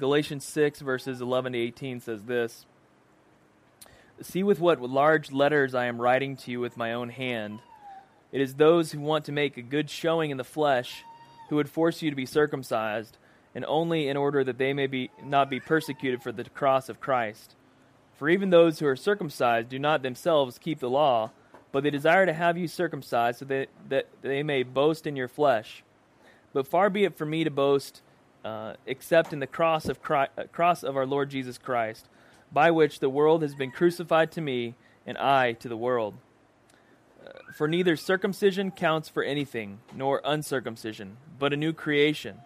Galatians 6, verses 11 to 18 says this See with what large letters I am writing to you with my own hand. It is those who want to make a good showing in the flesh who would force you to be circumcised, and only in order that they may be, not be persecuted for the cross of Christ. For even those who are circumcised do not themselves keep the law, but they desire to have you circumcised so that, that they may boast in your flesh. But far be it from me to boast uh, except in the cross of, Christ, uh, cross of our Lord Jesus Christ, by which the world has been crucified to me, and I to the world. Uh, for neither circumcision counts for anything, nor uncircumcision, but a new creation.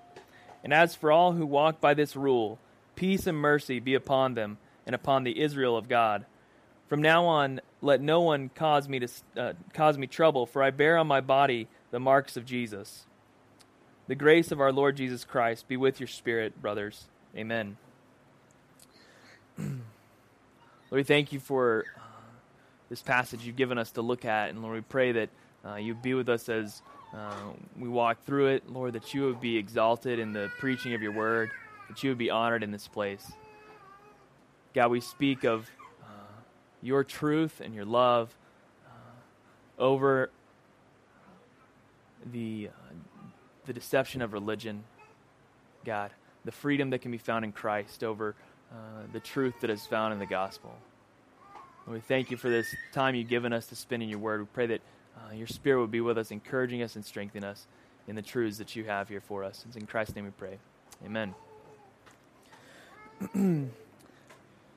And as for all who walk by this rule, peace and mercy be upon them and upon the Israel of God. From now on, let no one cause me to uh, cause me trouble, for I bear on my body the marks of Jesus. The grace of our Lord Jesus Christ be with your spirit, brothers. Amen. Lord, we thank you for uh, this passage you've given us to look at, and Lord, we pray that uh, you be with us as uh, we walk through it. Lord, that you would be exalted in the preaching of your word, that you would be honored in this place. God, we speak of uh, your truth and your love uh, over the the deception of religion, God, the freedom that can be found in Christ over uh, the truth that is found in the gospel. We thank you for this time you've given us to spend in your word. We pray that uh, your spirit would be with us, encouraging us and strengthening us in the truths that you have here for us. It's in Christ's name we pray. Amen.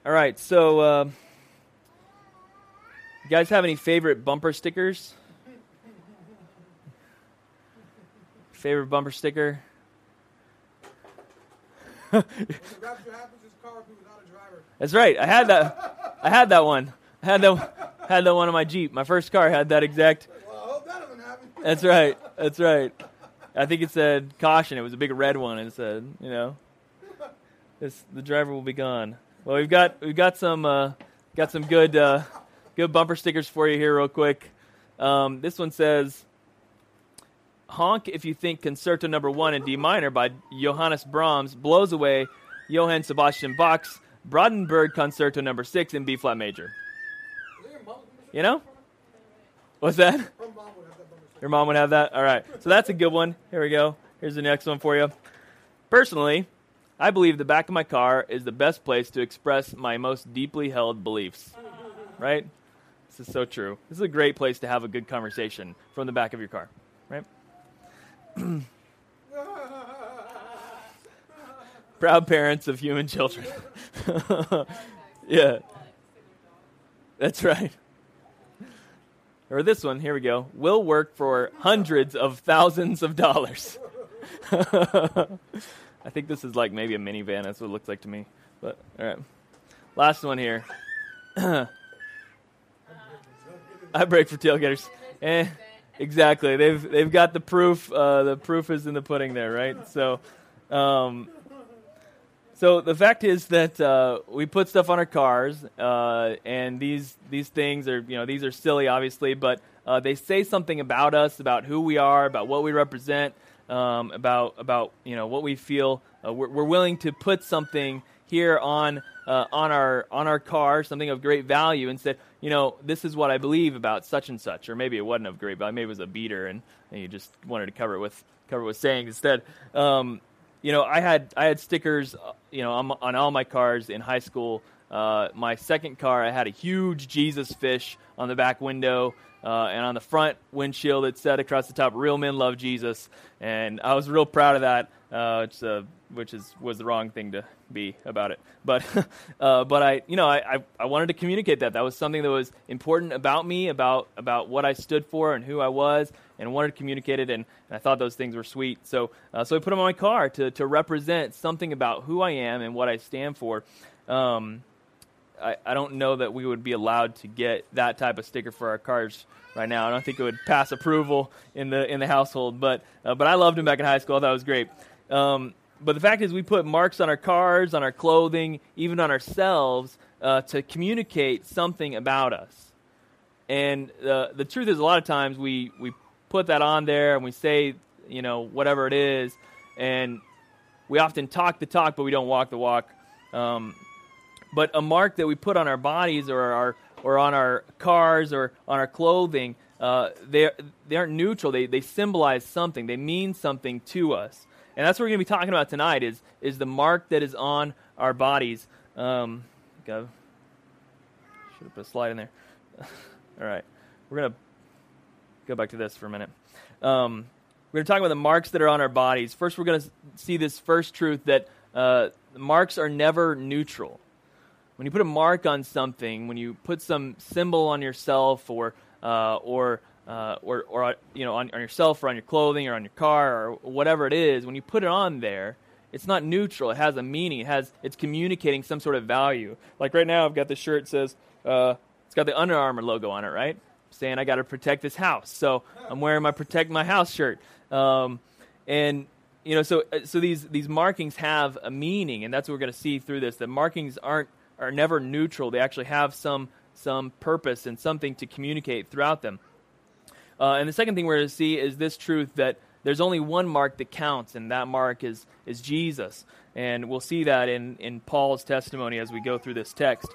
All right, so uh, you guys have any favorite bumper stickers? Favorite bumper sticker? That's right. I had that. I had that one. I had that. Had that one on my Jeep. My first car had that exact. Well, that That's right. That's right. I think it said caution. It was a big red one, and it said, you know, this, the driver will be gone. Well, we've got we've got some uh, got some good uh, good bumper stickers for you here, real quick. Um, this one says, honk if you think Concerto Number One in D minor by Johannes Brahms blows away Johann Sebastian Bach's Brandenburg Concerto Number Six in B flat major. You know? What's that? Your mom would have that? All right. So that's a good one. Here we go. Here's the next one for you. Personally, I believe the back of my car is the best place to express my most deeply held beliefs. Right? This is so true. This is a great place to have a good conversation from the back of your car. Proud parents of human children. yeah. That's right. Or this one, here we go. Will work for hundreds of thousands of dollars. I think this is like maybe a minivan. That's what it looks like to me. But, all right. Last one here. I break for tailgaters. Eh. Exactly. They've they've got the proof. Uh, the proof is in the pudding there, right? So, um, so the fact is that uh, we put stuff on our cars, uh, and these these things are you know these are silly, obviously, but uh, they say something about us, about who we are, about what we represent, um, about about you know what we feel. Uh, we're, we're willing to put something here on uh, on our on our car, something of great value, and said, you know, this is what I believe about such and such, or maybe it wasn't of great value, maybe it was a beater, and, and you just wanted to cover it with cover it with saying instead. Um, you know, I had I had stickers, uh, you know, on, on all my cars in high school. Uh, my second car, I had a huge Jesus fish on the back window, uh, and on the front windshield it said across the top, "Real men love Jesus," and I was real proud of that. Uh, which is was the wrong thing to be about it. But uh, but I you know I, I, I wanted to communicate that that was something that was important about me about about what I stood for and who I was and wanted to communicate it and, and I thought those things were sweet. So uh, so I put them on my car to to represent something about who I am and what I stand for. Um, I, I don't know that we would be allowed to get that type of sticker for our cars right now. I don't think it would pass approval in the in the household, but uh, but I loved him back in high school. I thought it was great. Um, but the fact is, we put marks on our cars, on our clothing, even on ourselves uh, to communicate something about us. And uh, the truth is, a lot of times we, we put that on there and we say, you know, whatever it is, and we often talk the talk, but we don't walk the walk. Um, but a mark that we put on our bodies or our or on our cars or on our clothing, uh, they they aren't neutral. They they symbolize something. They mean something to us, and that's what we're going to be talking about tonight. Is is the mark that is on our bodies? Um, go. Should have put a slide in there. All right, we're gonna go back to this for a minute. Um, we're going to talk about the marks that are on our bodies. First, we're going to see this first truth that uh, marks are never neutral. When you put a mark on something, when you put some symbol on yourself or uh, or uh, or, or you know on, on yourself or on your clothing or on your car or whatever it is, when you put it on there, it's not neutral. It has a meaning. It has it's communicating some sort of value. Like right now, I've got this shirt that says uh, it's got the Under Armour logo on it, right? Saying I got to protect this house, so I'm wearing my protect my house shirt. Um, and you know, so uh, so these these markings have a meaning, and that's what we're going to see through this. The markings aren't are never neutral. They actually have some some purpose and something to communicate throughout them. Uh, and the second thing we're going to see is this truth that there's only one mark that counts, and that mark is is Jesus. And we'll see that in in Paul's testimony as we go through this text.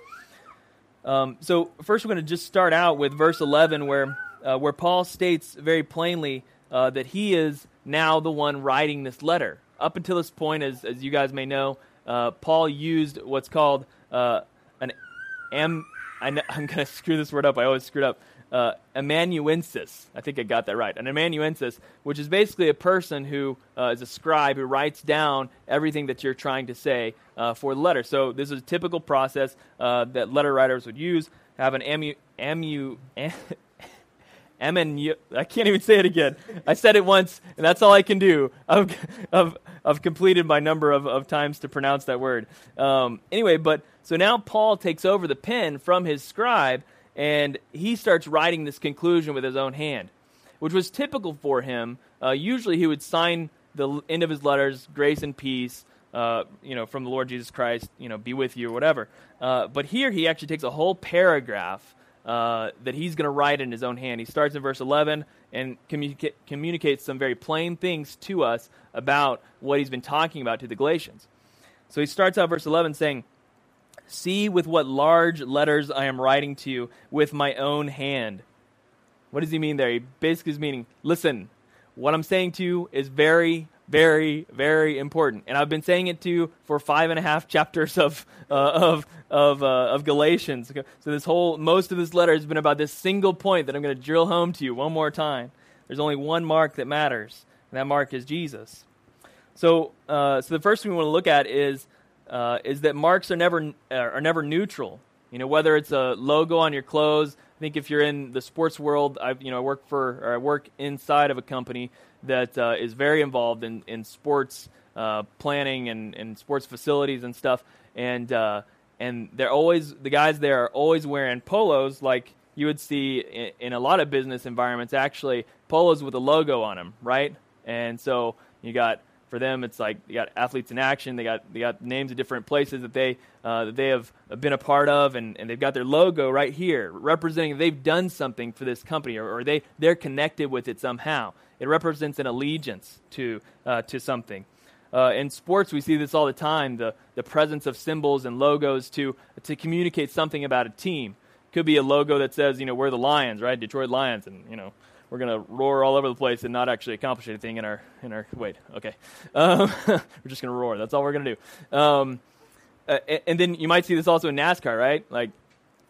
Um, so first, we're going to just start out with verse 11, where uh, where Paul states very plainly uh, that he is now the one writing this letter. Up until this point, as, as you guys may know, uh, Paul used what's called uh, an am. I am going to screw this word up. I always screw it up. Uh, amanuensis. I think I got that right. An amanuensis, which is basically a person who uh, is a scribe who writes down everything that you're trying to say uh, for the letter. So this is a typical process uh, that letter writers would use. Have an amu, amu, Amen. I can't even say it again. I said it once, and that's all I can do. I've, I've, I've completed my number of, of times to pronounce that word. Um, anyway, but so now Paul takes over the pen from his scribe, and he starts writing this conclusion with his own hand, which was typical for him. Uh, usually, he would sign the end of his letters, "Grace and peace." Uh, you know, from the Lord Jesus Christ, you know, be with you or whatever. Uh, but here he actually takes a whole paragraph uh, that he's going to write in his own hand. He starts in verse 11 and communica- communicates some very plain things to us about what he's been talking about to the Galatians. So he starts out verse 11 saying, See with what large letters I am writing to you with my own hand. What does he mean there? He basically is meaning, listen, what I'm saying to you is very, very, very important. And I've been saying it to you for five and a half chapters of, uh, of, of, uh, of Galatians. So this whole, most of this letter has been about this single point that I'm going to drill home to you one more time. There's only one mark that matters, and that mark is Jesus. So, uh, so the first thing we want to look at is, uh, is that marks are never, are never neutral. You know, whether it's a logo on your clothes, I think if you're in the sports world, I you know I work for or I work inside of a company that uh, is very involved in, in sports uh, planning and, and sports facilities and stuff. And uh, and they're always the guys there are always wearing polos like you would see in, in, a lot of business environments. Actually, polos with a logo on them, right? And so you got for them, it's like you got athletes in action. They got they got names of different places that they uh, that they have been a part of, and, and they've got their logo right here, representing they've done something for this company, or, or they they're connected with it somehow. It represents an allegiance to, uh, to something. Uh, in sports, we see this all the time the, the presence of symbols and logos to, to communicate something about a team. Could be a logo that says, you know, we're the Lions, right? Detroit Lions, and, you know, we're going to roar all over the place and not actually accomplish anything in our, in our wait, okay. Um, we're just going to roar. That's all we're going to do. Um, uh, and then you might see this also in NASCAR, right? Like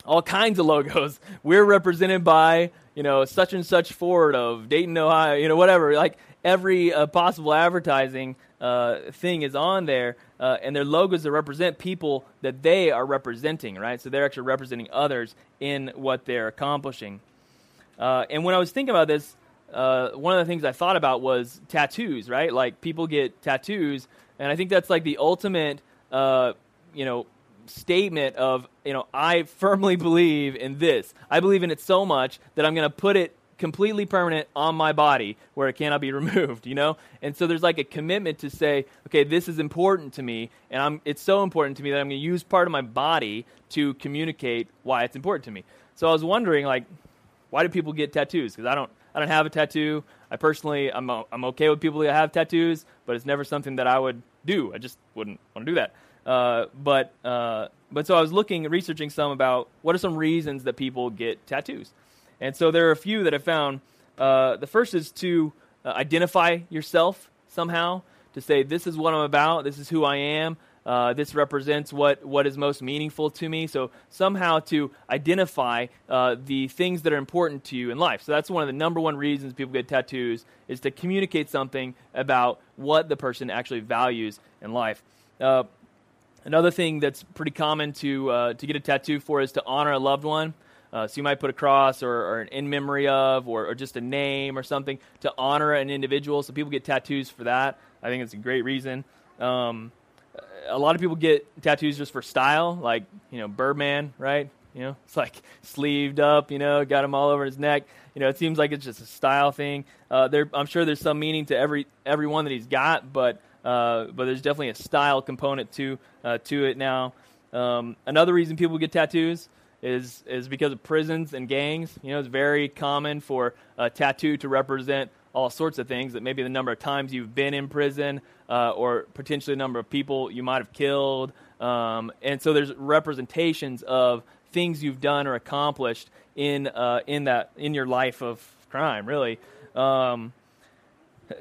all kinds of logos. We're represented by you know, such and such Ford of Dayton, Ohio, you know, whatever. Like every uh, possible advertising uh, thing is on there, uh, and their logos that represent people that they are representing, right? So they're actually representing others in what they're accomplishing. Uh, and when I was thinking about this, uh, one of the things I thought about was tattoos, right? Like people get tattoos, and I think that's like the ultimate, uh, you know, statement of, you know, I firmly believe in this. I believe in it so much that I'm going to put it completely permanent on my body where it cannot be removed, you know? And so there's like a commitment to say, okay, this is important to me, and I'm, it's so important to me that I'm going to use part of my body to communicate why it's important to me. So I was wondering, like, why do people get tattoos? Because I don't, I don't have a tattoo. I personally, I'm, I'm okay with people that have tattoos, but it's never something that I would do. I just wouldn't want to do that. Uh, but uh, but so I was looking, researching some about what are some reasons that people get tattoos, and so there are a few that I found. Uh, the first is to uh, identify yourself somehow, to say this is what I'm about, this is who I am. Uh, this represents what, what is most meaningful to me. So, somehow to identify the things that are important to you in life. So, that's one of the number one reasons people get tattoos, is to communicate something about what the person actually values in life. Another thing that's pretty common to, uh, to get a tattoo for is to honor a loved one. Uh, so you might put a cross or, or an in memory of, or, or, just a name or something to honor an individual. So people get tattoos for that. I think it's a great reason. Um, a lot of people get tattoos just for style, like you know Birdman, right? You know, it's like sleeved up. You know, got him all over his neck. You know, it seems like it's just a style thing. Uh, there, I'm sure there's some meaning to every every one that he's got, but uh, but there's definitely a style component to uh, to it now. Um, another reason people get tattoos is is because of prisons and gangs. You know, it's very common for a tattoo to represent all sorts of things. That maybe the number of times you've been in prison, uh, or potentially the number of people you might have killed. Um, and so there's representations of things you've done or accomplished in uh, in that in your life of crime. Really, um,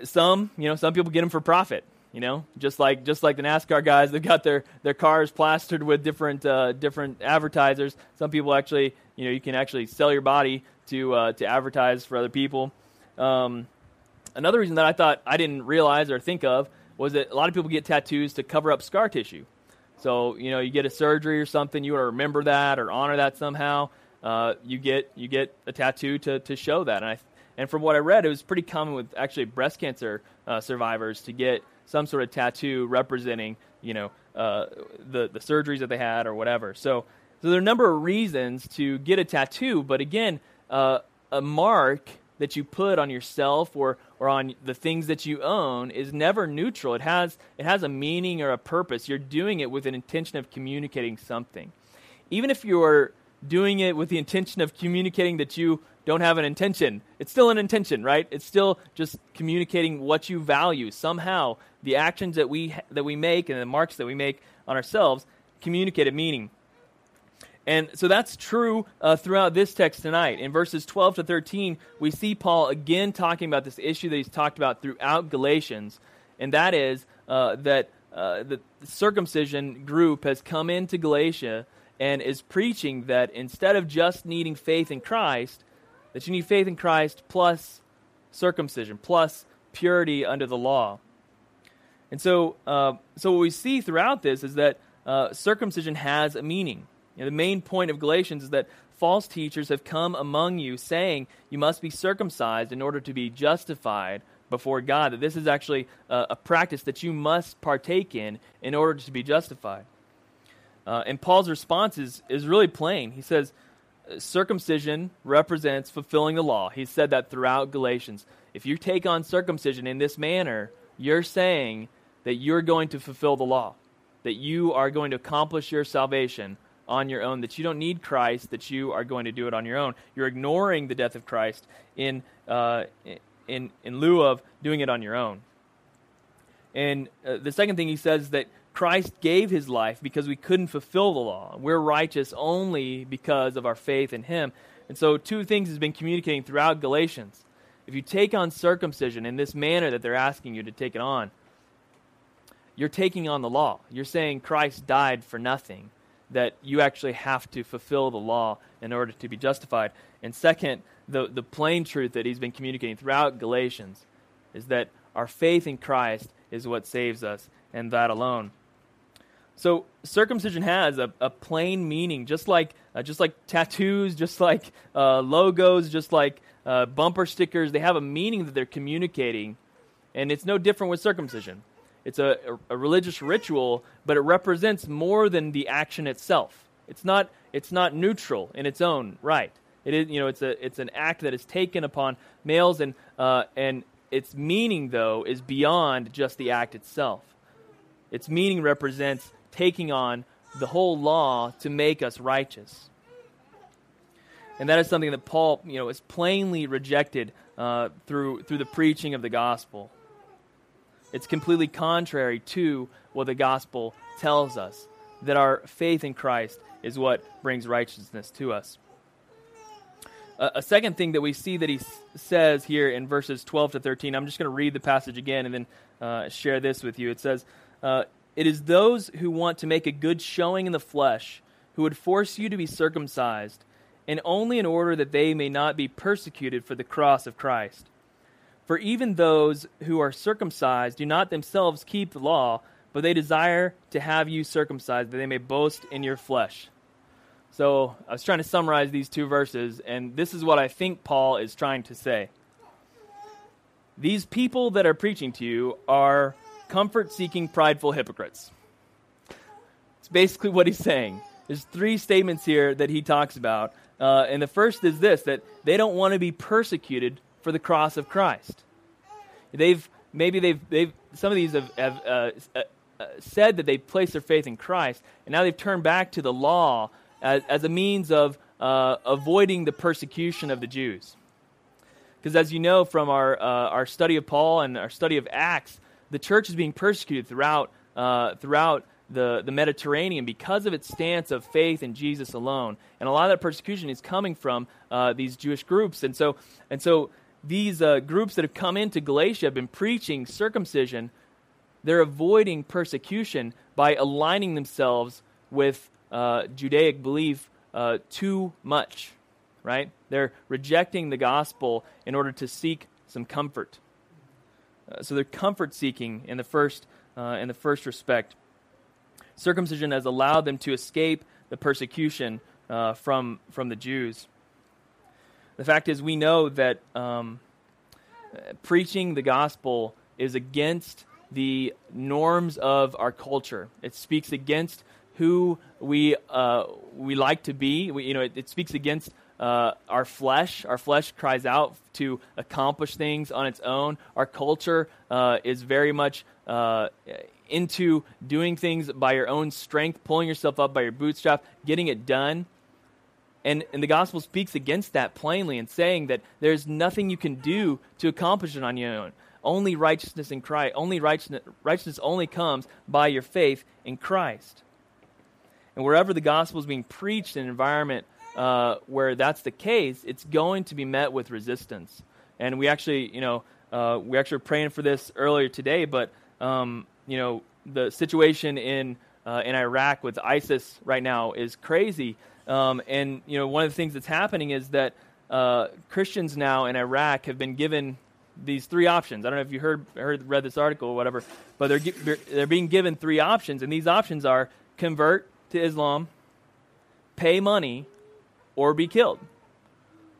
some you know some people get them for profit. You know, just like just like the NASCAR guys, they've got their, their cars plastered with different uh, different advertisers. Some people actually, you know, you can actually sell your body to uh, to advertise for other people. Um, another reason that I thought I didn't realize or think of was that a lot of people get tattoos to cover up scar tissue. So you know, you get a surgery or something, you want to remember that or honor that somehow. Uh, you get you get a tattoo to to show that. And I and from what I read, it was pretty common with actually breast cancer uh, survivors to get some sort of tattoo representing, you know, uh, the the surgeries that they had or whatever. So, so there are a number of reasons to get a tattoo, but again, uh, a mark that you put on yourself or or on the things that you own is never neutral. It has it has a meaning or a purpose. You're doing it with an intention of communicating something, even if you're doing it with the intention of communicating that you don't have an intention. It's still an intention, right? It's still just communicating what you value. Somehow, the actions that we that we make and the marks that we make on ourselves communicate a meaning. And so that's true uh, throughout this text tonight. In verses 12 to 13, we see Paul again talking about this issue that he's talked about throughout Galatians, and that is uh, that uh, the circumcision group has come into Galatia and is preaching that instead of just needing faith in Christ, that you need faith in Christ plus circumcision, plus purity under the law. And so, uh, so what we see throughout this is that uh, circumcision has a meaning. You know, the main point of Galatians is that false teachers have come among you saying you must be circumcised in order to be justified before God, that this is actually a, practice that you must partake in in order to be justified. Uh, and Paul's response is, is really plain. He says, circumcision represents fulfilling the law. He said that throughout Galatians. If you take on circumcision in this manner, you're saying that you're going to fulfill the law, that you are going to accomplish your salvation on your own, that you don't need Christ, that you are going to do it on your own. You're ignoring the death of Christ in, uh, in, in lieu of doing it on your own. And uh, the second thing he says that Christ gave his life because we couldn't fulfill the law. We're righteous only because of our faith in him. And so, two things has been communicating throughout Galatians. If you take on circumcision in this manner that they're asking you to take it on, you're taking on the law. You're saying Christ died for nothing, that you actually have to fulfill the law in order to be justified. And second, the, the plain truth that he's been communicating throughout Galatians is that our faith in Christ is what saves us, and that alone. So circumcision has a, a plain meaning, just like uh, just like tattoos, just like uh, logos, just like uh, bumper stickers. They have a meaning that they're communicating, and it's no different with circumcision. It's a, a, a religious ritual, but it represents more than the action itself. It's not it's not neutral in its own right. It is you know it's a it's an act that is taken upon males and uh, and its meaning though is beyond just the act itself. Its meaning represents taking on the whole law to make us righteous. And that is something that Paul, you know, is plainly rejected uh, through through the preaching of the gospel. It's completely contrary to what the gospel tells us that our faith in Christ is what brings righteousness to us. Uh, a second thing that we see that he s- says here in verses 12 to 13, I'm just going to read the passage again and then uh, share this with you. It says, uh, It is those who want to make a good showing in the flesh who would force you to be circumcised, and only in order that they may not be persecuted for the cross of Christ. For even those who are circumcised do not themselves keep the law, but they desire to have you circumcised, that they may boast in your flesh. So I was trying to summarize these two verses, and this is what I think Paul is trying to say. These people that are preaching to you are comfort seeking, prideful hypocrites. It's basically what he's saying. There's three statements here that he talks about. Uh, and the first is this that they don't want to be persecuted for the cross of Christ. They've maybe they've they've some of these have, have uh, uh, uh, said that they've placed their faith in Christ, and now they've turned back to the law as, as a means of uh, avoiding the persecution of the Jews. Because as you know from our uh, our study of Paul and our study of Acts, the church is being persecuted throughout uh, throughout the, the Mediterranean because of its stance of faith in Jesus alone. And a lot of that persecution is coming from uh, these Jewish groups. And so, and so these uh, groups that have come into Galatia have been preaching circumcision. They're avoiding persecution by aligning themselves with uh, Judaic belief uh, too much, right? They're rejecting the gospel in order to seek some comfort. Uh, so they're comfort seeking in the first uh, in the first respect circumcision has allowed them to escape the persecution uh, from, from the Jews. The fact is, we know that um, preaching the gospel is against the norms of our culture. It speaks against who we, uh, we like to be. We, you know, it, it speaks against uh, our flesh. Our flesh cries out to accomplish things on its own. Our culture uh, is very much uh, into doing things by your own strength, pulling yourself up by your bootstrap, getting it done. And, and the gospel speaks against that plainly and saying that there's nothing you can do to accomplish it on your own. Only righteousness in Christ, only righteousness, righteousness only comes by your faith in Christ. And wherever the gospel is being preached in an environment uh, where that's the case, it's going to be met with resistance. And we actually, you know, uh, we actually were praying for this earlier today, but um, you know, the situation in uh, in Iraq with ISIS right now is crazy. Um, and you know, one of the things that's happening is that uh, Christians now in Iraq have been given these three options. I don't know if you heard, heard read this article or whatever, but they're they're being given three options, and these options are convert to Islam, pay money, or be killed.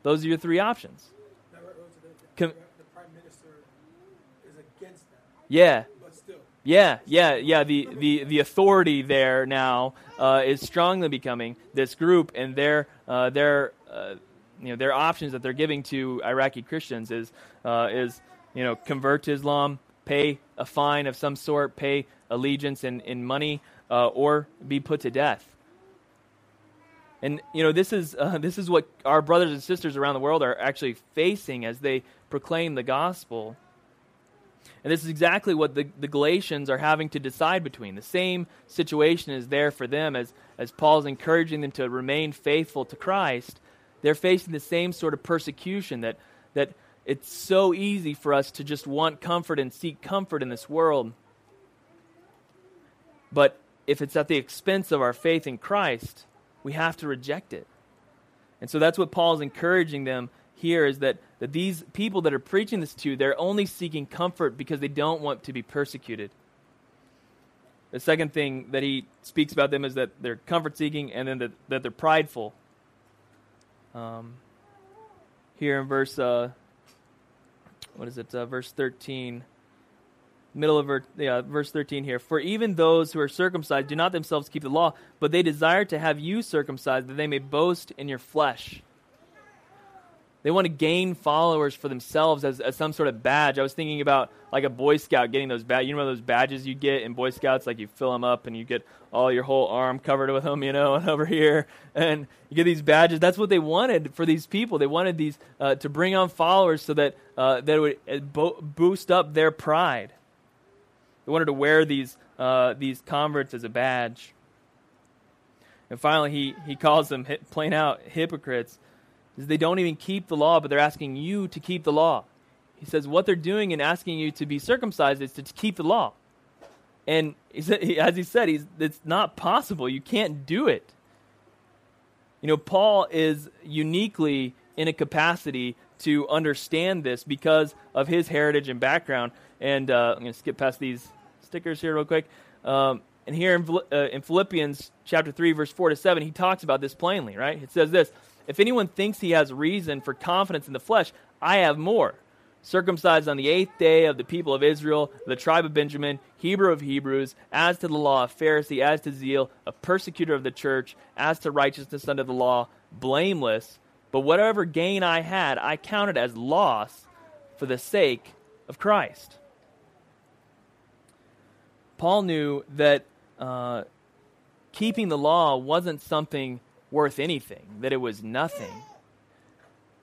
Those are your three options. Com- yeah. Yeah, yeah, yeah. The, the, the authority there now uh, is strongly becoming this group, and their uh, their uh, you know their options that they're giving to Iraqi Christians is uh, is you know convert to Islam, pay a fine of some sort, pay allegiance in in money, uh, or be put to death. And you know this is uh, this is what our brothers and sisters around the world are actually facing as they proclaim the gospel. And this is exactly what the, the Galatians are having to decide between. The same situation is there for them as, as Paul's encouraging them to remain faithful to Christ. They're facing the same sort of persecution that, that it's so easy for us to just want comfort and seek comfort in this world. But if it's at the expense of our faith in Christ, we have to reject it. And so that's what Paul's encouraging them here is that, that these people that are preaching this to, they're only seeking comfort because they don't want to be persecuted. The second thing that he speaks about them is that they're comfort seeking and then that, that they're prideful. Um, here in verse, uh, what is it, uh, verse 13, middle of yeah, verse 13 here. For even those who are circumcised do not themselves keep the law, but they desire to have you circumcised that they may boast in your flesh. They want to gain followers for themselves as, as some sort of badge. I was thinking about like a Boy Scout getting those badges. You know those badges you get in Boy Scouts? Like you fill them up and you get all your whole arm covered with them, you know, and over here. And you get these badges. That's what they wanted for these people. They wanted these uh, to bring on followers so that, uh, that would uh, bo- boost up their pride. They wanted to wear these, uh, these converts as a badge. And finally, he, he calls them, plain out, hypocrites. Is they don't even keep the law, but they're asking you to keep the law. He says what they're doing in asking you to be circumcised is to keep the law. And he said, as he said, he's, it's not possible. You can't do it. You know, Paul is uniquely in a capacity to understand this because of his heritage and background. And uh, I'm going to skip past these stickers here real quick. Um, and here in, uh, in Philippians chapter 3, verse 4 to 7, he talks about this plainly, right? It says this If anyone thinks he has reason for confidence in the flesh, I have more circumcised on the eighth day of the people of Israel, the tribe of Benjamin, Hebrew of Hebrews, as to the law, a Pharisee, as to zeal, a persecutor of the church, as to righteousness under the law, blameless. But whatever gain I had, I counted as loss for the sake of Christ. Paul knew that uh, keeping the law wasn't something worth anything, that it was nothing.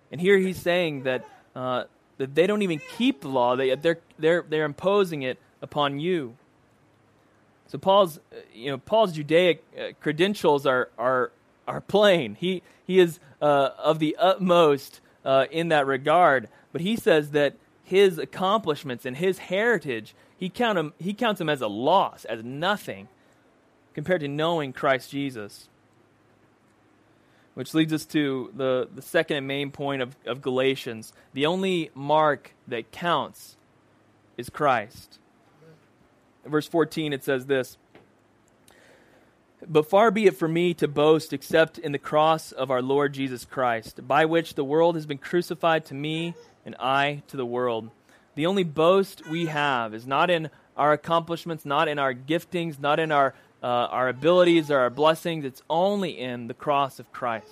And here he's saying that uh, that they don't even keep the law. They, they're, they're, they're imposing it upon you. So Paul's, you know, Paul's Judaic uh, credentials are, are, are plain. He, he is uh, of the utmost uh, in that regard. But he says that his accomplishments and his heritage, he, count him, he counts them as a loss, as nothing, compared to knowing Christ Jesus. Which leads us to the, the second and main point of, of Galatians. The only mark that counts is Christ. In verse 14, it says this But far be it for me to boast except in the cross of our Lord Jesus Christ, by which the world has been crucified to me and I to the world. The only boast we have is not in our accomplishments, not in our giftings, not in our uh, our abilities or our blessings. It's only in the cross of Christ.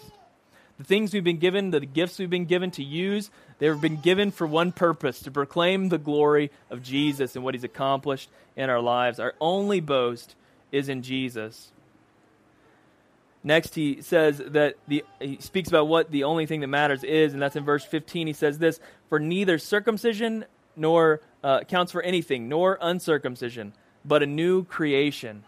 The things we've been given, the gifts we've been given to use, they've been given for one purpose to proclaim the glory of Jesus and what he's accomplished in our lives. Our only boast is in Jesus. Next, he says that the, he speaks about what the only thing that matters is, and that's in verse 15. He says this For neither circumcision nor uh, counts for anything, nor uncircumcision, but a new creation.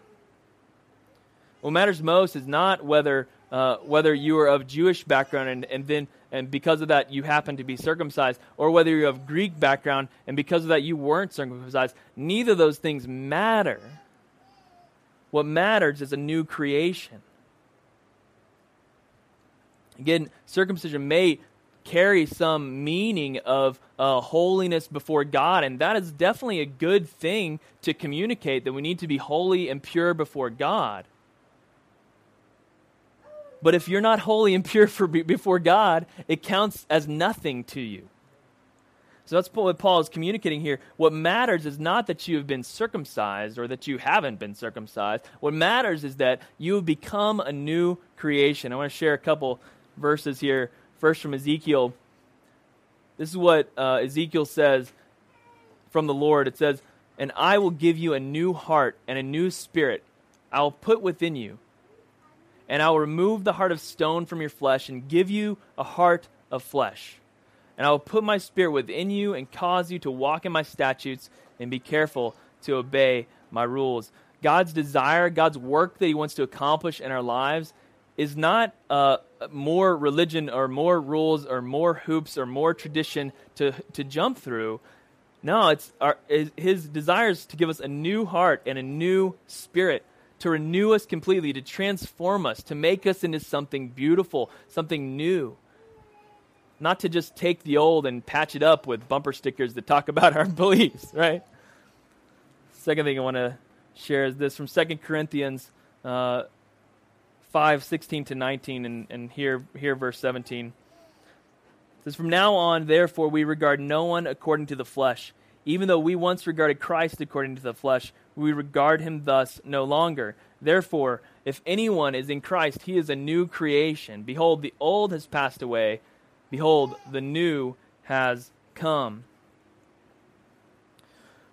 What matters most is not whether uh, whether you are of Jewish background and, and then and because of that you happen to be circumcised, or whether you're of Greek background and because of that you weren't circumcised. Neither of those things matter. What matters is a new creation. Again, circumcision may carry some meaning of uh, holiness before God, and that is definitely a good thing to communicate that we need to be holy and pure before God. But if you're not holy and pure for, before God, it counts as nothing to you. So that's what Paul is communicating here. What matters is not that you have been circumcised or that you haven't been circumcised. What matters is that you have become a new creation. I want to share a couple verses here. First from Ezekiel. This is what uh, Ezekiel says from the Lord. It says, And I will give you a new heart and a new spirit I will put within you and I will remove the heart of stone from your flesh and give you a heart of flesh. And I will put my spirit within you and cause you to walk in my statutes and be careful to obey my rules. God's desire, God's work that He wants to accomplish in our lives is not uh, more religion or more rules or more hoops or more tradition to, to jump through. No, it's our, His desire is to give us a new heart and a new spirit to renew us completely, to transform us, to make us into something beautiful, something new. Not to just take the old and patch it up with bumper stickers that talk about our beliefs, right? Second thing I want to share is this from 2 Corinthians uh, 5 16 to 19, and, and here, here, verse 17. It says, From now on, therefore, we regard no one according to the flesh. Even though we once regarded Christ according to the flesh, we regard him thus no longer. Therefore, if anyone is in Christ, he is a new creation. Behold, the old has passed away. Behold, the new has come.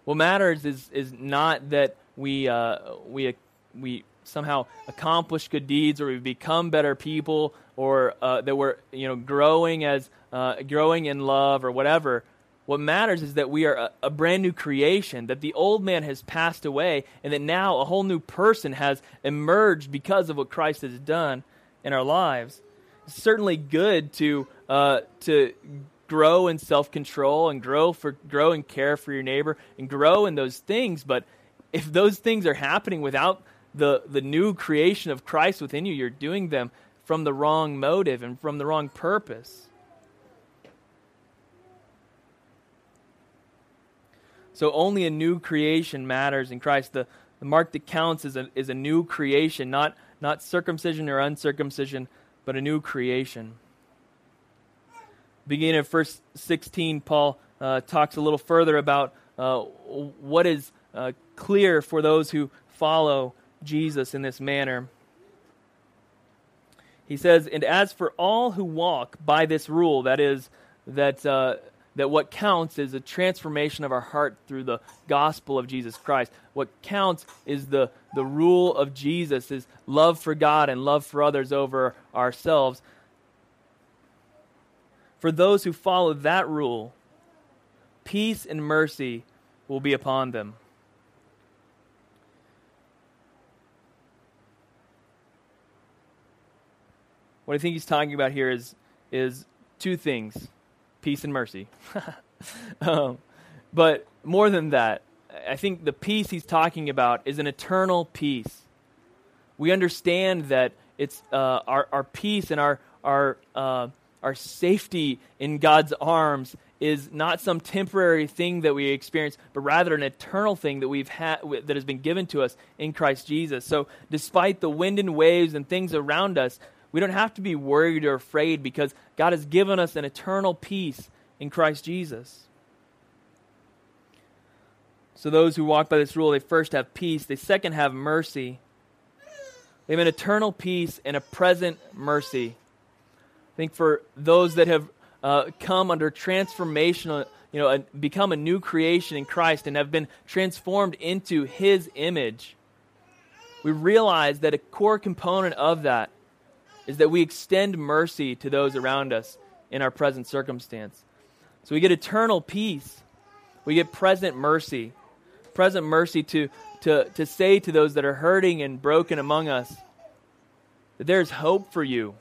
What matters is, is not that we, uh, we, we somehow accomplish good deeds or we become better people or uh, that we're you know, growing, as, uh, growing in love or whatever. What matters is that we are a, a, brand new creation, that the old man has passed away, and that now a whole new person has emerged because of what Christ has done in our lives. It's certainly good to, uh, to grow in self control and grow, for, grow and care for your neighbor and grow in those things, but if those things are happening without the, the new creation of Christ within you, you're doing them from the wrong motive and from the wrong purpose. So only a new creation matters in Christ. The, the mark that counts is a, is a new creation, not, not circumcision or uncircumcision, but a new creation. Beginning of verse 16, Paul uh, talks a little further about uh, what is uh, clear for those who follow Jesus in this manner. He says, And as for all who walk by this rule, that is, that uh, that what counts is a transformation of our heart through the gospel of Jesus Christ. What counts is the, the rule of Jesus, is love for God and love for others over ourselves. For those who follow that rule, peace and mercy will be upon them. What I think he's talking about here is, is two things peace and mercy. um, but more than that, I think the peace he's talking about is an eternal peace. We understand that it's uh, our, our peace and our, our, uh, our safety in God's arms is not some temporary thing that we experience, but rather an eternal thing that we've had that has been given to us in Christ Jesus. So, despite the wind and waves and things around us, we don't have to be worried or afraid because God has given us an eternal peace in Christ Jesus. So, those who walk by this rule, they first have peace, they second have mercy. They have an eternal peace and a present mercy. I think for those that have uh, come under transformational, you know, a, become a new creation in Christ and have been transformed into His image, we realize that a core component of that is that we extend mercy to those around us in our present circumstance. So we get eternal peace. We get present mercy. Present mercy to, to, to say to those that are hurting and broken among us that there's hope for you.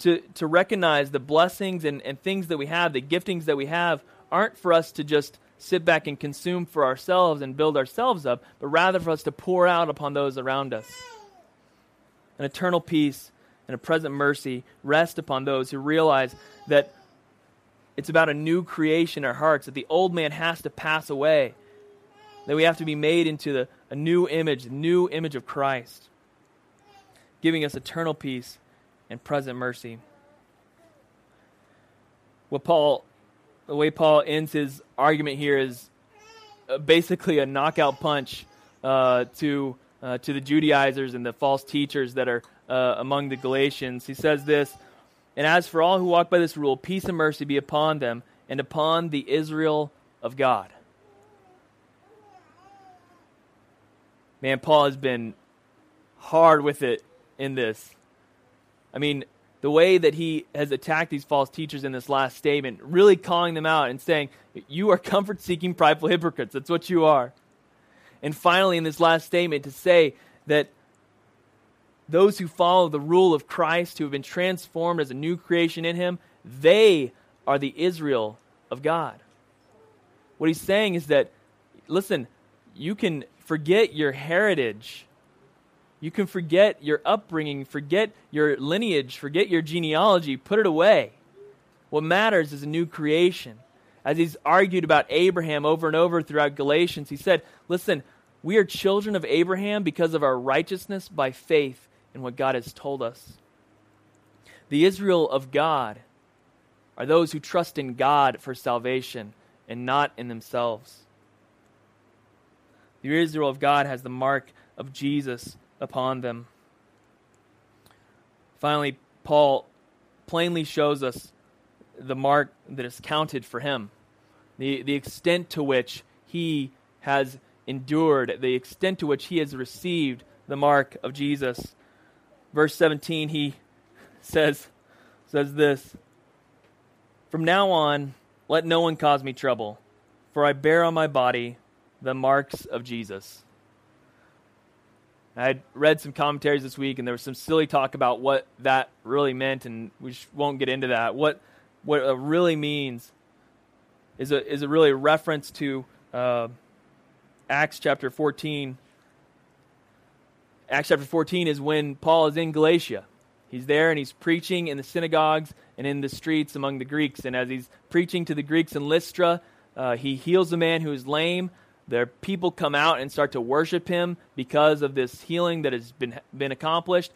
To, to recognize the blessings and, and things that we have, the giftings that we have, aren't for us to just sit back and consume for ourselves and build ourselves up, but rather for us to pour out upon those around us an eternal peace and a present mercy rest upon those who realize that it's about a new creation in our hearts, that the old man has to pass away, that we have to be made into the, a new image, the new image of Christ, giving us eternal peace and present mercy. What Paul, the way Paul ends his argument here is uh, basically a knockout punch uh, to uh, to the Judaizers and the false teachers that are uh, among the Galatians. He says this And as for all who walk by this rule, peace and mercy be upon them and upon the Israel of God. Man, Paul has been hard with it in this. I mean, the way that he has attacked these false teachers in this last statement, really calling them out and saying, You are comfort seeking, prideful hypocrites. That's what you are. And finally, in this last statement, to say that those who follow the rule of Christ, who have been transformed as a new creation in Him, they are the Israel of God. What he's saying is that, listen, you can forget your heritage. You can forget your upbringing, forget your lineage, forget your genealogy, put it away. What matters is a new creation. As he's argued about Abraham over and over throughout Galatians, he said, Listen, we are children of Abraham because of our righteousness by faith in what God has told us. The Israel of God are those who trust in God for salvation and not in themselves. The Israel of God has the mark of Jesus upon them. Finally, Paul plainly shows us the mark that is counted for him, the, the extent to which he has endured, the extent to which he has received the mark of Jesus. Verse 17, he says, says this From now on, let no one cause me trouble, for I bear on my body the marks of Jesus. I had read some commentaries this week, and there was some silly talk about what that really meant, and we won't get into that. What what it really means is a is a really reference to uh, Acts chapter fourteen. Acts chapter fourteen is when Paul is in Galatia. He's there and he's preaching in the synagogues and in the streets among the Greeks. And as he's preaching to the Greeks in Lystra, uh, he heals a man who is lame. Their people come out and start to worship him because of this healing that has been, been accomplished.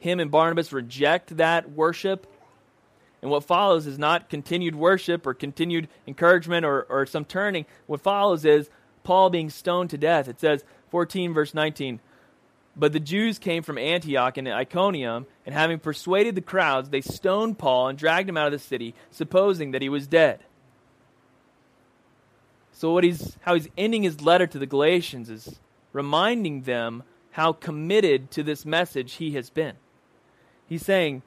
Him and Barnabas reject that worship. And what follows is not continued worship or continued encouragement or, or some turning. What follows is Paul being stoned to death. It says, 14, verse 19. But the Jews came from Antioch and Iconium, and having persuaded the crowds, they stoned Paul and dragged him out of the city, supposing that he was dead. So what he's how he's ending his letter to the Galatians is reminding them how committed to this message he has been. He's saying,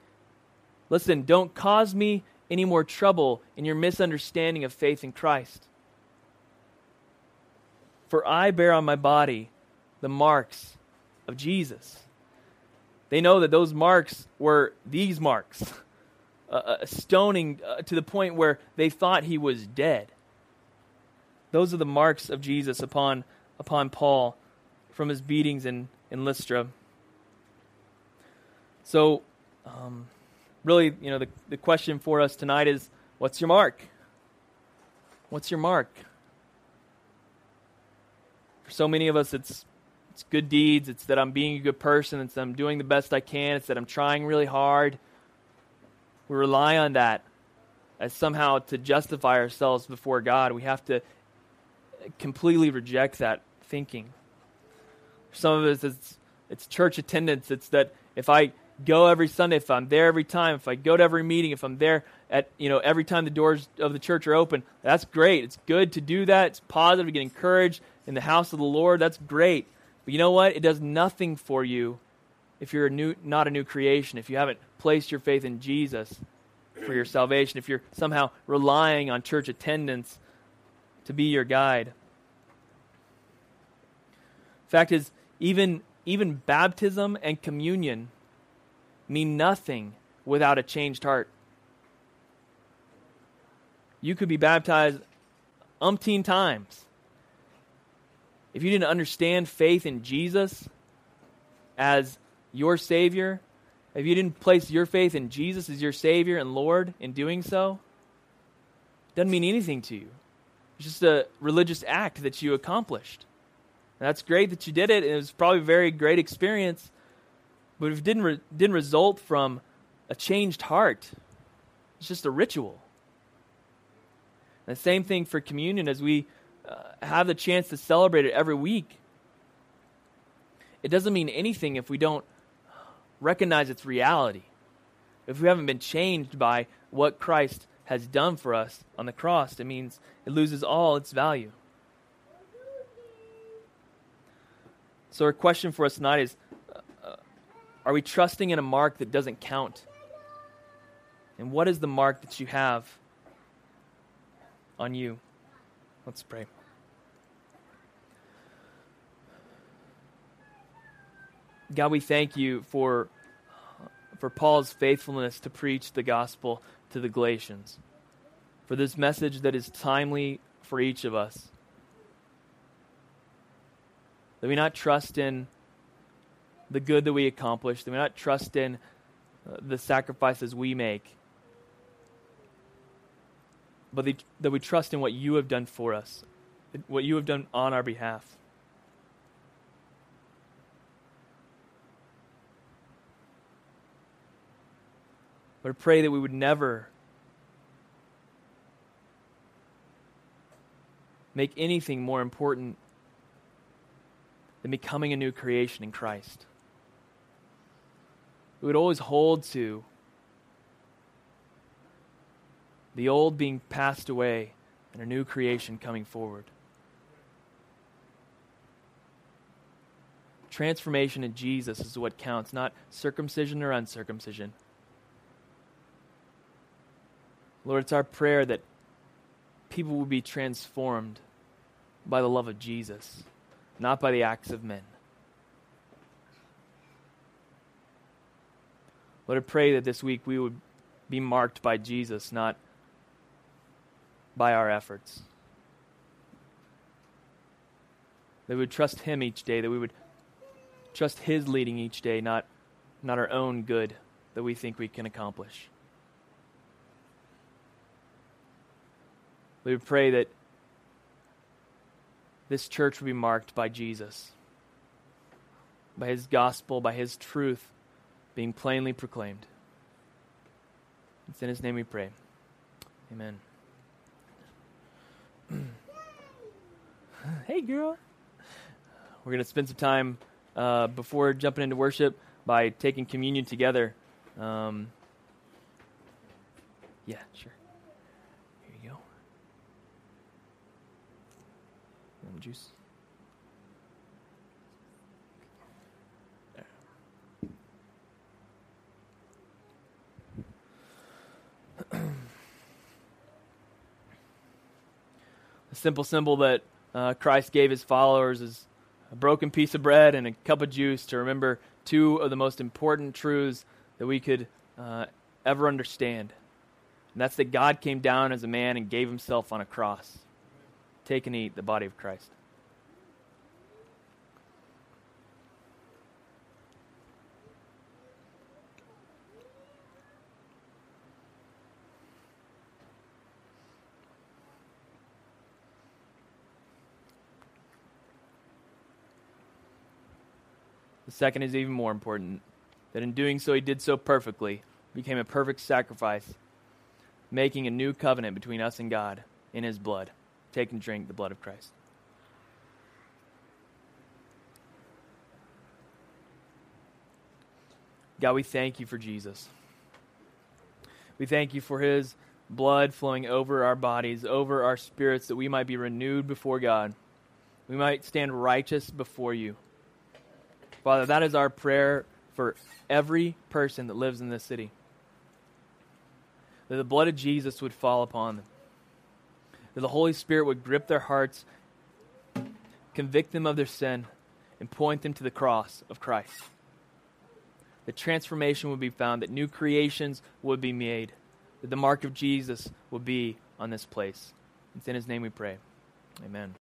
"Listen, don't cause me any more trouble in your misunderstanding of faith in Christ. For I bear on my body the marks of Jesus. They know that those marks were these marks, a stoning uh, to the point where they thought he was dead. Those are the marks of Jesus upon, upon Paul from his beatings in, in Lystra. So, um, really, you know, the, the question for us tonight is what's your mark? What's your mark? For so many of us, it's it's good deeds. It's that I'm being a good person. It's that I'm doing the best I can. It's that I'm trying really hard. We rely on that as somehow to justify ourselves before God. We have to completely reject that thinking. For some of us, it's, it's church attendance. It's that if I go every Sunday, if I'm there every time, if I go to every meeting, if I'm there at you know every time the doors of the church are open, that's great. It's good to do that. It's positive to get encouraged in the house of the Lord. That's great. But you know what? It does nothing for you if you're a new, not a new creation. If you haven't placed your faith in Jesus for your salvation. If you're somehow relying on church attendance to be your guide. Fact is, even, even baptism and communion mean nothing without a changed heart. You could be baptized umpteen times. If you didn't understand faith in Jesus as your Savior, if you didn't place your faith in Jesus as your Savior and Lord in doing so, doesn't mean anything to you. It's just a religious act that you accomplished. And that's great that you did it. And it was probably a very great experience. But if it didn't, re- didn't result from a changed heart, it's just a ritual. And the same thing for communion as we uh, have the chance to celebrate it every week. It doesn't mean anything if we don't recognize its reality. If we haven't been changed by what Christ has done for us on the cross, it means it loses all its value. So, our question for us tonight is uh, Are we trusting in a mark that doesn't count? And what is the mark that you have on you? Let's pray. God, we thank you for, for Paul's faithfulness to preach the gospel to the Galatians, for this message that is timely for each of us. That we not trust in the good that we accomplish, that we not trust in uh, the sacrifices we make, but that we trust in what you have done for us, what you have done on our behalf. I pray that we would never make anything more important than becoming a new creation in Christ. We would always hold to the old being passed away and a new creation coming forward. Transformation in Jesus is what counts, not circumcision or uncircumcision. Lord, it's our prayer that people will be transformed by the love of Jesus, not by the acts of men. Lord, I pray that this week we would be marked by Jesus, not by our efforts. That we would trust Him each day, that we would trust His leading each day, not, not our own good that we think we can accomplish. We would pray that this church would be marked by Jesus, by His gospel, by His truth being plainly proclaimed. It's in His name we pray. Amen. hey, girl. We're going to spend some time uh, before jumping into worship by taking communion together. Um, yeah, sure. Here you go. Lemon juice. A simple symbol that uh, Christ gave his followers is a broken piece of bread and a cup of juice to remember two of the most important truths that we could uh, ever understand. And that's that God came down as a man and gave himself on a cross. Take and eat the body of Christ. The second is even more important that in doing so, he did so perfectly, became a perfect sacrifice, making a new covenant between us and God in his blood. Take and drink the blood of Christ. God, we thank you for Jesus. We thank you for his blood flowing over our bodies, over our spirits, that we might be renewed before God. We might stand righteous before you. Father, that is our prayer for every person that lives in this city. That the blood of Jesus would fall upon them. That the Holy Spirit would grip their hearts, convict them of their sin, and point them to the cross of Christ. That transformation would be found, that new creations would be made, that the mark of Jesus would be on this place. It's in His name we pray. Amen.